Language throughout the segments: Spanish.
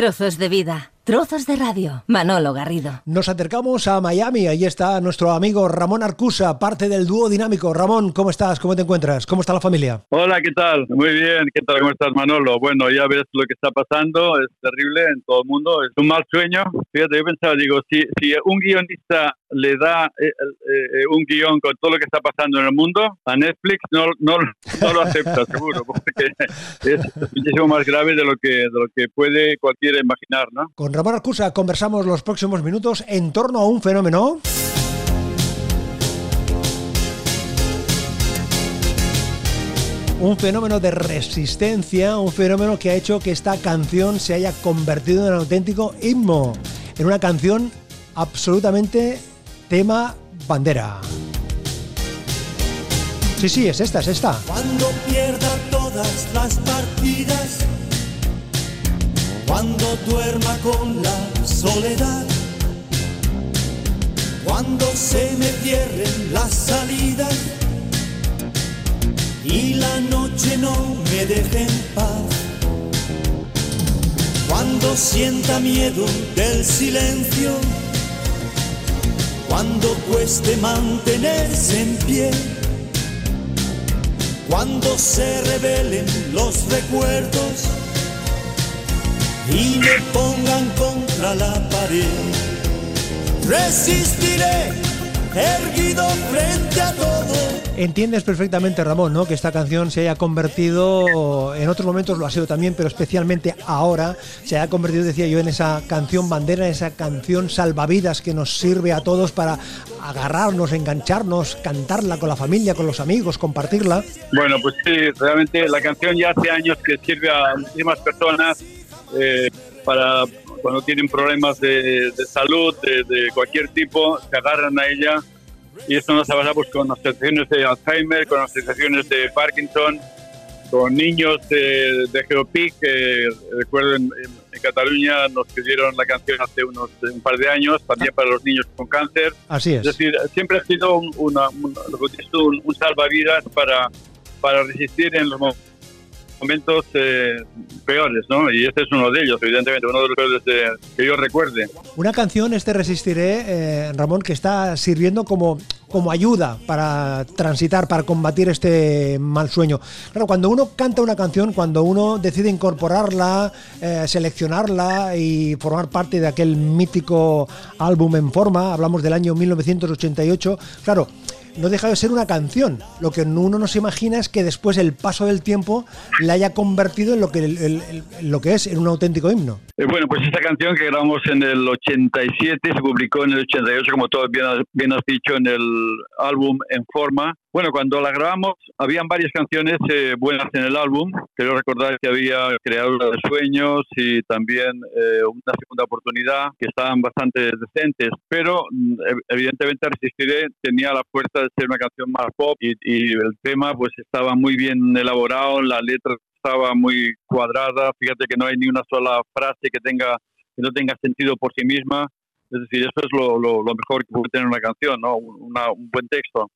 Trozos de vida, trozos de radio. Manolo Garrido. Nos acercamos a Miami. Ahí está nuestro amigo Ramón Arcusa, parte del dúo dinámico. Ramón, ¿cómo estás? ¿Cómo te encuentras? ¿Cómo está la familia? Hola, ¿qué tal? Muy bien. ¿Qué tal? ¿Cómo estás, Manolo? Bueno, ya ves lo que está pasando. Es terrible en todo el mundo. Es un mal sueño. Fíjate, yo pensaba, digo, si, si un guionista le da eh, eh, un guion con todo lo que está pasando en el mundo, a Netflix no, no, no lo acepta, seguro, porque es muchísimo más grave de lo que, de lo que puede cualquiera imaginar, ¿no? Con Ramón Arcusa conversamos los próximos minutos en torno a un fenómeno un fenómeno de resistencia, un fenómeno que ha hecho que esta canción se haya convertido en un auténtico himno, en una canción absolutamente tema bandera. Sí, sí, es esta, es esta. Cuando pierda todas las partidas, cuando duerma con la soledad, cuando se me cierren las salidas y la noche no me deje en paz, cuando sienta miedo del silencio, cuando cueste mantenerse en pie, cuando se revelen los recuerdos y me pongan contra la pared, resistiré erguido frente a todo. Entiendes perfectamente, Ramón, ¿no? que esta canción se haya convertido, en otros momentos lo ha sido también, pero especialmente ahora, se haya convertido, decía yo, en esa canción bandera, en esa canción salvavidas que nos sirve a todos para agarrarnos, engancharnos, cantarla con la familia, con los amigos, compartirla. Bueno, pues sí, realmente la canción ya hace años que sirve a muchísimas personas eh, para cuando tienen problemas de, salud, de, cualquier tipo, se agarran a ella. Y esto nos ha pasado pues, con asociaciones de Alzheimer, con asociaciones de Parkinson, con niños de, de Geopic, que recuerdo en, Cataluña nos pidieron la canción hace unos un par de años, también para los niños con cáncer. Así es. Es decir, siempre ha sido un, una, un, un salvavidas para, para resistir en los momentos momentos eh, peores, ¿no? Y este es uno de ellos, evidentemente, uno de los peores que yo recuerde. Una canción, este Resistiré, eh, Ramón, que está sirviendo como, como ayuda para transitar, para combatir este mal sueño. Claro, cuando uno canta una canción, cuando uno decide incorporarla, eh, seleccionarla y formar parte de aquel mítico álbum en forma, hablamos del año 1988, claro, no deja de ser una canción. Lo que uno no se imagina es que después el paso del tiempo la haya convertido en lo que, es, en un auténtico himno. Eh, bueno, pues esta canción que grabamos en el 87 se publicó en el 88, como todos bien, bien has dicho, en el álbum En Forma. Bueno, cuando la grabamos, habían varias canciones eh, buenas en el álbum. Quiero recordar que había Creadora de Sueños y también eh, Una Segunda Oportunidad, que estaban bastante decentes. Pero, mm, evidentemente, Resistiré tenía la fuerza de ser una canción más pop y, y el tema pues estaba muy bien elaborado, la letra estaba muy cuadrada. Fíjate que no hay ni una sola frase que tenga que no tenga sentido por sí misma. Es decir, eso es lo, lo, mejor que puede tener una canción, ¿no? un buen texto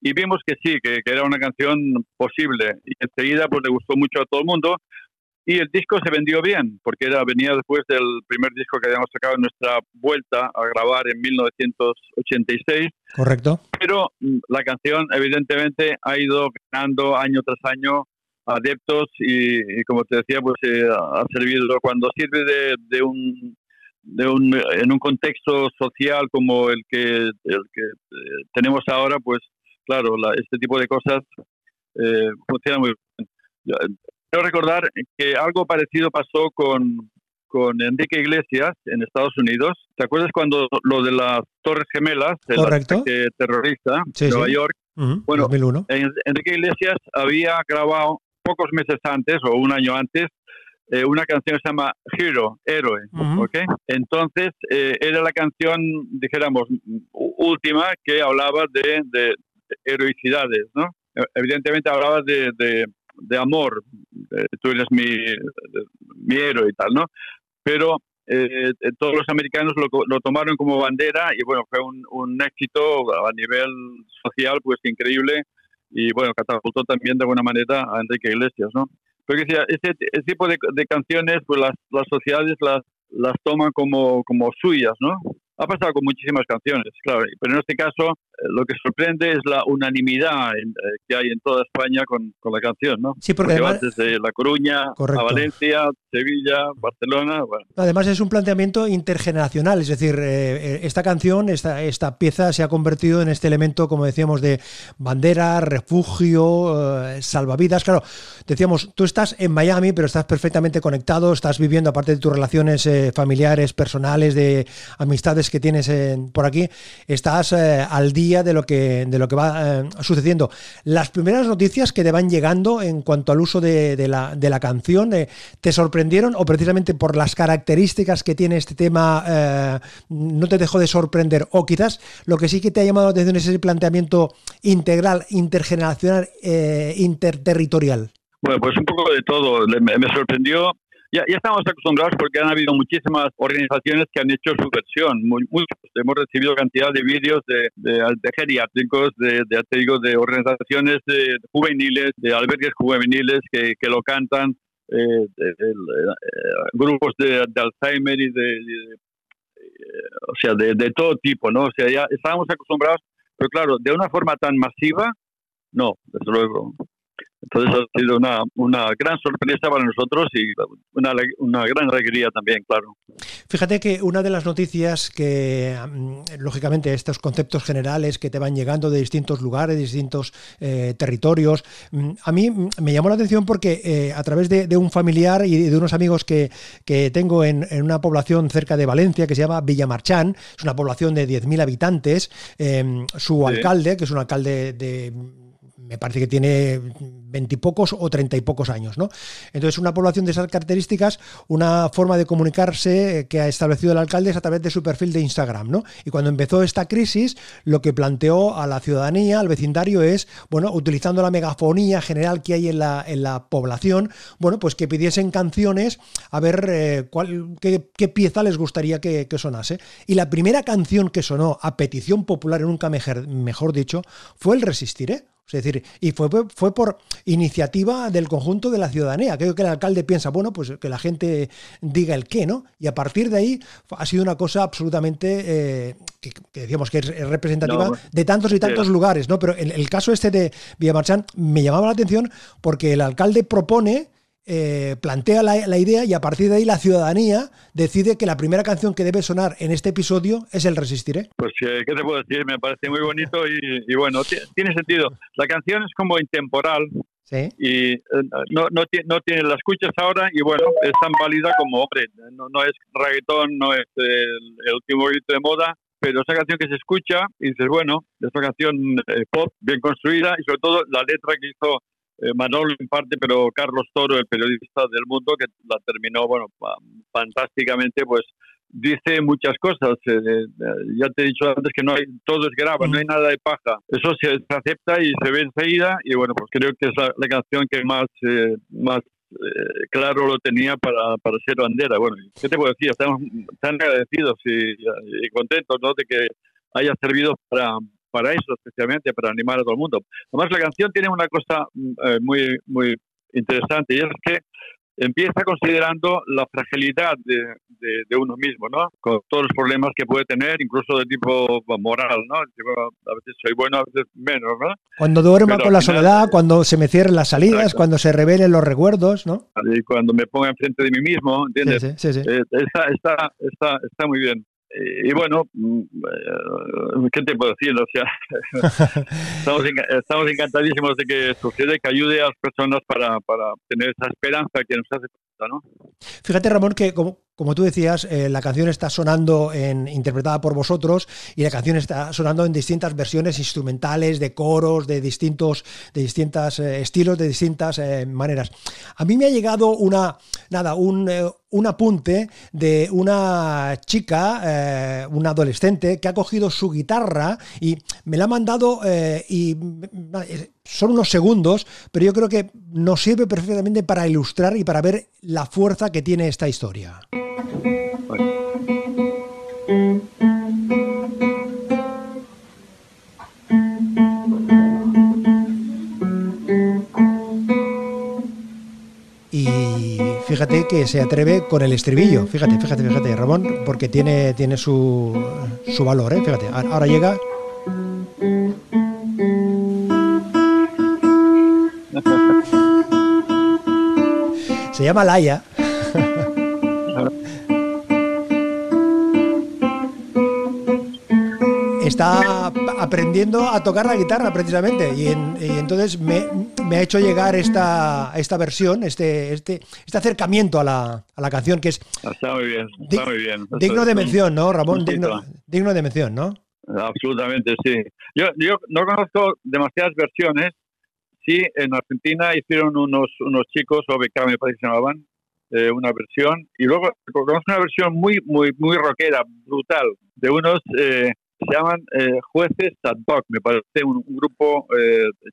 y vimos que sí, que, era una canción posible. Y enseguida pues le gustó mucho a todo el mundo y el disco se vendió bien, porque era, venía después del primer disco que habíamos sacado en nuestra vuelta a grabar en 1986. Correcto. Pero mm, la canción evidentemente ha ido ganando año tras año adeptos y, como te decía, pues eh, ha servido cuando sirve de, de un de un, en un contexto social como el que, el que eh, tenemos ahora, pues claro, este tipo de cosas eh, funcionan muy bien. Quiero recordar que algo parecido pasó con, con Enrique Iglesias en Estados Unidos. ¿Te acuerdas cuando lo de las Torres Gemelas, el ataque terrorista en Nueva York? bueno, Enrique Iglesias había grabado pocos meses antes o un año antes eh, una canción que se llama Hero, Héroe, Entonces, eh, era la canción, dijéramos, última que hablaba de, heroicidades, ¿no? Evidentemente hablabas de, de, amor, tú eres mi, mi héroe y tal, ¿no? Pero eh, todos los americanos lo, lo, tomaron como bandera y bueno, fue un, un, éxito a nivel social pues increíble y bueno, catapultó también de buena manera a Enrique Iglesias, ¿no? Porque decía, ese, ese tipo de, de canciones, pues las, las sociedades las, las toman como, como suyas, ¿no? Ha pasado con muchísimas canciones, claro, pero en este caso eh, lo que sorprende es la unanimidad eh, que hay en toda España con, con la canción, ¿no? Sí, porque además- desde La Coruña Correcto. a Valencia, Sevilla, Barcelona, bueno. Además es un planteamiento intergeneracional, es decir, eh, eh, esta canción, esta, esta pieza se ha convertido en este elemento, como decíamos, de bandera, refugio, eh, salvavidas. Claro, decíamos, tú estás en Miami, pero estás perfectamente conectado, estás viviendo, aparte de tus relaciones eh, familiares, personales, de amistades que tienes en- por aquí, estás al día de lo que, de lo que va eh, sucediendo. Las primeras noticias que te van llegando en cuanto al uso de, la, de la canción, eh, ¿te sorprendieron o precisamente por las características que tiene este tema eh, no te dejó de sorprender? O quizás lo que sí que te ha llamado la atención es ese planteamiento integral, intergeneracional, interterritorial. Bueno, pues un poco de todo. Me sorprendió. Ya, ya estamos acostumbrados porque han habido muchísimas organizaciones que han hecho su versión. Muchos. Hemos recibido cantidad de vídeos de, de, de geriátricos, de, de, de organizaciones de juveniles, de albergues juveniles que, lo cantan, eh, eh, grupos de, Alzheimer y de, de- eh, o sea, de, de todo tipo, ¿no? O sea, ya estábamos acostumbrados, pero claro, de una forma tan masiva, no, desde luego. Entonces ha sido una, una gran sorpresa para nosotros y una, una gran alegría también, claro. Fíjate que una de las noticias que, mm, lógicamente, estos conceptos generales que te van llegando de distintos lugares, de distintos eh, territorios, mm, a mí mm, me llamó la atención porque eh, a través de, de un familiar y de unos amigos que, que tengo en, en una población cerca de Valencia que se llama Villamarchán, es una población de 10.000 habitantes, eh, su Sí. alcalde, que es un alcalde de me parece que tiene veintipocos o treinta y pocos años, ¿no? Entonces, una población de esas características, una forma de comunicarse que ha establecido el alcalde es a través de su perfil de Instagram, ¿no? Y cuando empezó esta crisis, lo que planteó a la ciudadanía, al vecindario, es, bueno, utilizando la megafonía general que hay en la, en la población, bueno, pues que pidiesen canciones a ver eh, cuál, qué, qué pieza les gustaría que, que sonase. Y la primera canción que sonó a petición popular, nunca mejor, mejor dicho, fue el Resistiré. Es decir, y fue, fue por iniciativa del conjunto de la ciudadanía. Creo que el alcalde piensa, bueno, pues que la gente diga el qué, ¿no? Y a partir de ahí ha sido una cosa absolutamente, eh, que, que, decíamos que es representativa no, de tantos y tantos lugares, ¿no? Pero el, el, caso este de Villamarchán me llamaba la atención porque el alcalde propone eh, plantea la, la, idea y a partir de ahí la ciudadanía decide que la primera canción que debe sonar en este episodio es el Resistiré. Pues, ¿qué te puedo decir? Me parece muy bonito y, y bueno, tiene sentido. La canción es como intemporal. ¿Sí? Y eh, no, no, no, tiene, la escuchas ahora y bueno, es tan válida como, hombre, no, no es reggaetón, no es el, el último grito de moda, pero esa canción que se escucha y dices, bueno, es una canción eh, pop bien construida y sobre todo la letra que hizo eh, Manolo en parte, pero Carlos Toro, el periodista del mundo, que la terminó, bueno, fantásticamente, pues dice muchas cosas. Eh, eh, ya te he dicho antes que no hay, todo es grava, no hay nada de paja. Eso se, se acepta y se ve enseguida y bueno, pues creo que es la, la canción que más, eh, más claro lo tenía para, para ser bandera. Bueno, ¿qué te puedo decir? Estamos tan agradecidos y, y contentos ¿no? de que haya servido para, para eso, especialmente para animar a todo el mundo. Además, la canción tiene una cosa eh, muy, muy interesante y es que empieza considerando la fragilidad de, de, de, uno mismo, ¿no? Con todos los problemas que puede tener, incluso de tipo moral, ¿no? A veces soy bueno, a veces menos, ¿no? Cuando duerma con la final, soledad, cuando se me cierren las salidas, exacto. cuando se revelen los recuerdos, ¿no? Y cuando me ponga enfrente de mí mismo, ¿entiendes? Sí, sí, sí, eh, está, está, está, está muy bien y bueno, ¿qué te puedo decir? O sea, estamos, estamos, encantadísimos de que sucede, que ayude a las personas para, para tener esa esperanza que nos hace falta, ¿no? Fíjate, Ramón, que como, como tú decías, eh, la canción está sonando en, interpretada por vosotros y la canción está sonando en distintas versiones instrumentales, de coros, de distintos, de distintos eh, estilos, de distintas eh, maneras. A mí me ha llegado una, nada, un, un apunte de una chica, una adolescente, que ha cogido su guitarra y me la ha mandado y son unos segundos, pero yo creo que nos sirve perfectamente para ilustrar y para ver la fuerza que tiene esta historia. Gente que se atreve con el estribillo. Fíjate, fíjate, fíjate, Ramón, porque tiene, tiene su, su valor, ¿eh? Fíjate, ahora llega... Se llama Laia. Está aprendiendo a tocar la guitarra precisamente y, entonces me, ha hecho llegar esta, esta versión, este, este, este acercamiento a la, a la canción que es... Está muy bien, está muy bien. Digno de mención, ¿no, Ramón? Digno, digno de mención, ¿no? Absolutamente, sí. Yo, yo no conozco demasiadas versiones, Sí, en Argentina hicieron unos, unos chicos, OBK me parece que se llamaban, eh, una versión. Y luego conozco una versión muy, muy, muy rockera, brutal, de unos, eh, se llaman eh, Jueces Sadboc, me parece un, grupo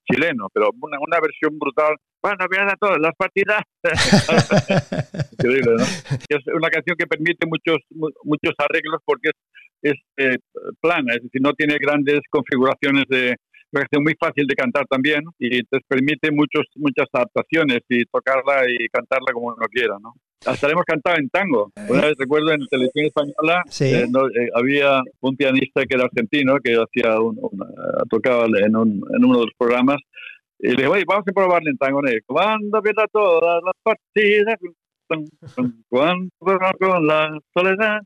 chileno, pero una, una versión brutal. Bueno, vean a todas las partidas. Increíble, ¿no? Es una canción que permite muchos, muchos arreglos porque es, es plana, es decir, no tiene grandes configuraciones de, es muy fácil de cantar también y te permite muchos, muchas adaptaciones y tocarla y cantarla como uno quiera, ¿no? Hasta hemos cantado en tango. Una vez recuerdo en televisión española eh, eh, había un pianista que era argentino que hacía un, tocaba en, un, en uno de los programas y le dije, oye, vamos a probarle en tango. Cuando pierda todas las partidas, cuando con la soledad,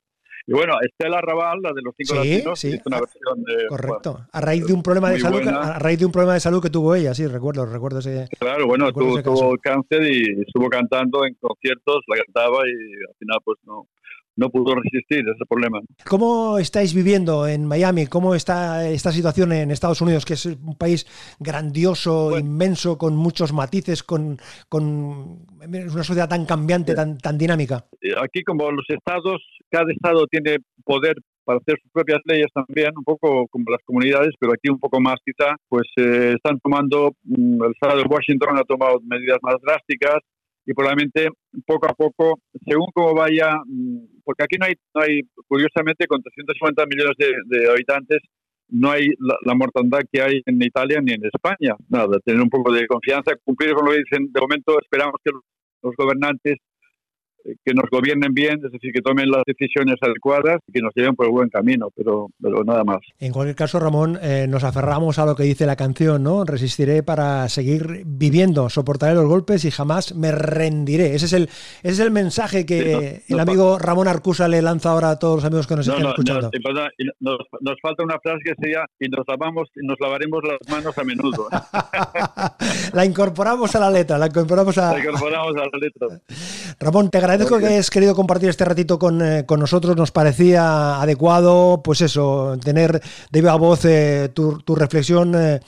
y bueno, Estela Raval, la de los cinco latinos, sí. una versión de... Correcto. a raíz de un problema de salud, a raíz de un problema de salud que tuvo ella, sí, recuerdo, recuerdo ese. Claro, bueno, tuvo, tuvo cáncer y estuvo cantando en conciertos, la cantaba y al final pues no, no pudo resistir ese problema. ¿Cómo estáis viviendo en Miami? ¿Cómo está esta situación en Estados Unidos, que es un país grandioso, inmenso, con muchos matices, con, con una sociedad tan cambiante, tan, tan dinámica? Eh, aquí como los estados, cada estado tiene poder para hacer sus propias leyes también, un poco como las comunidades, pero aquí un poco más quizá, pues eh, están tomando, mm, el estado de Washington ha tomado medidas más drásticas, y probablemente poco a poco, según cómo vaya, mm, porque aquí no hay, no hay curiosamente, con 350 millones de, habitantes, no hay la, mortandad que hay en Italia ni en España. Nada, tener un poco de confianza, cumplir con lo que dicen. De momento esperamos que los gobernantes que nos gobiernen bien, es decir, que tomen las decisiones adecuadas y que nos lleven por el buen camino, pero, pero nada más. En cualquier caso, Ramón, eh, nos aferramos a lo que dice la canción, ¿no? Resistiré para seguir viviendo, soportaré los golpes y jamás me rendiré. Ese es el, ese es el mensaje que el amigo Ramón Arcusa le lanza ahora a todos los amigos que nos están escuchando. Nos, nos, falta una frase que sería y nos lavamos y nos lavaremos las manos a menudo. la incorporamos a la letra, la incorporamos a, la incorporamos a la letra. Ramón, te agradezco que hayas querido compartir este ratito con, eh, con, nosotros. Nos parecía adecuado, pues eso, tener de viva voz eh, tu, tu, reflexión eh,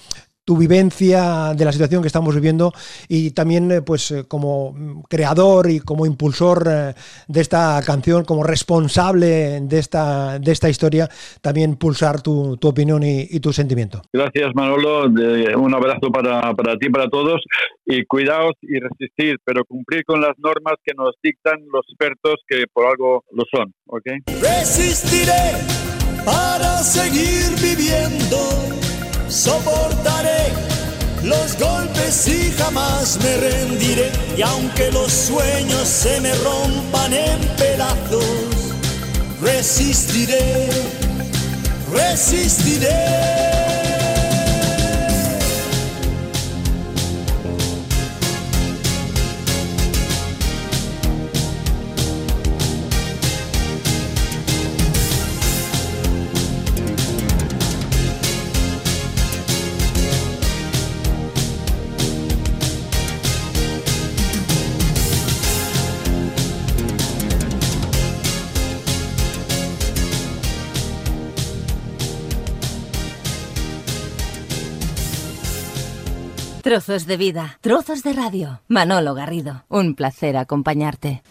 tu vivencia de la situación que estamos viviendo y también pues como creador y como impulsor de esta canción, como responsable de esta, de esta historia, también pulsar tu, tu opinión y, tu sentimiento. Gracias Manolo, un abrazo para, para ti, para todos y cuidaos y resistir, pero cumplir con las normas que nos dictan los expertos que por algo lo son. ¿okay? Resistiré para seguir viviendo soportaré los golpes y jamás me rendiré. Y aunque los sueños se me rompan en pedazos, resistiré, resistiré. Trozos de vida, trozos de radio. Manolo Garrido, un placer acompañarte.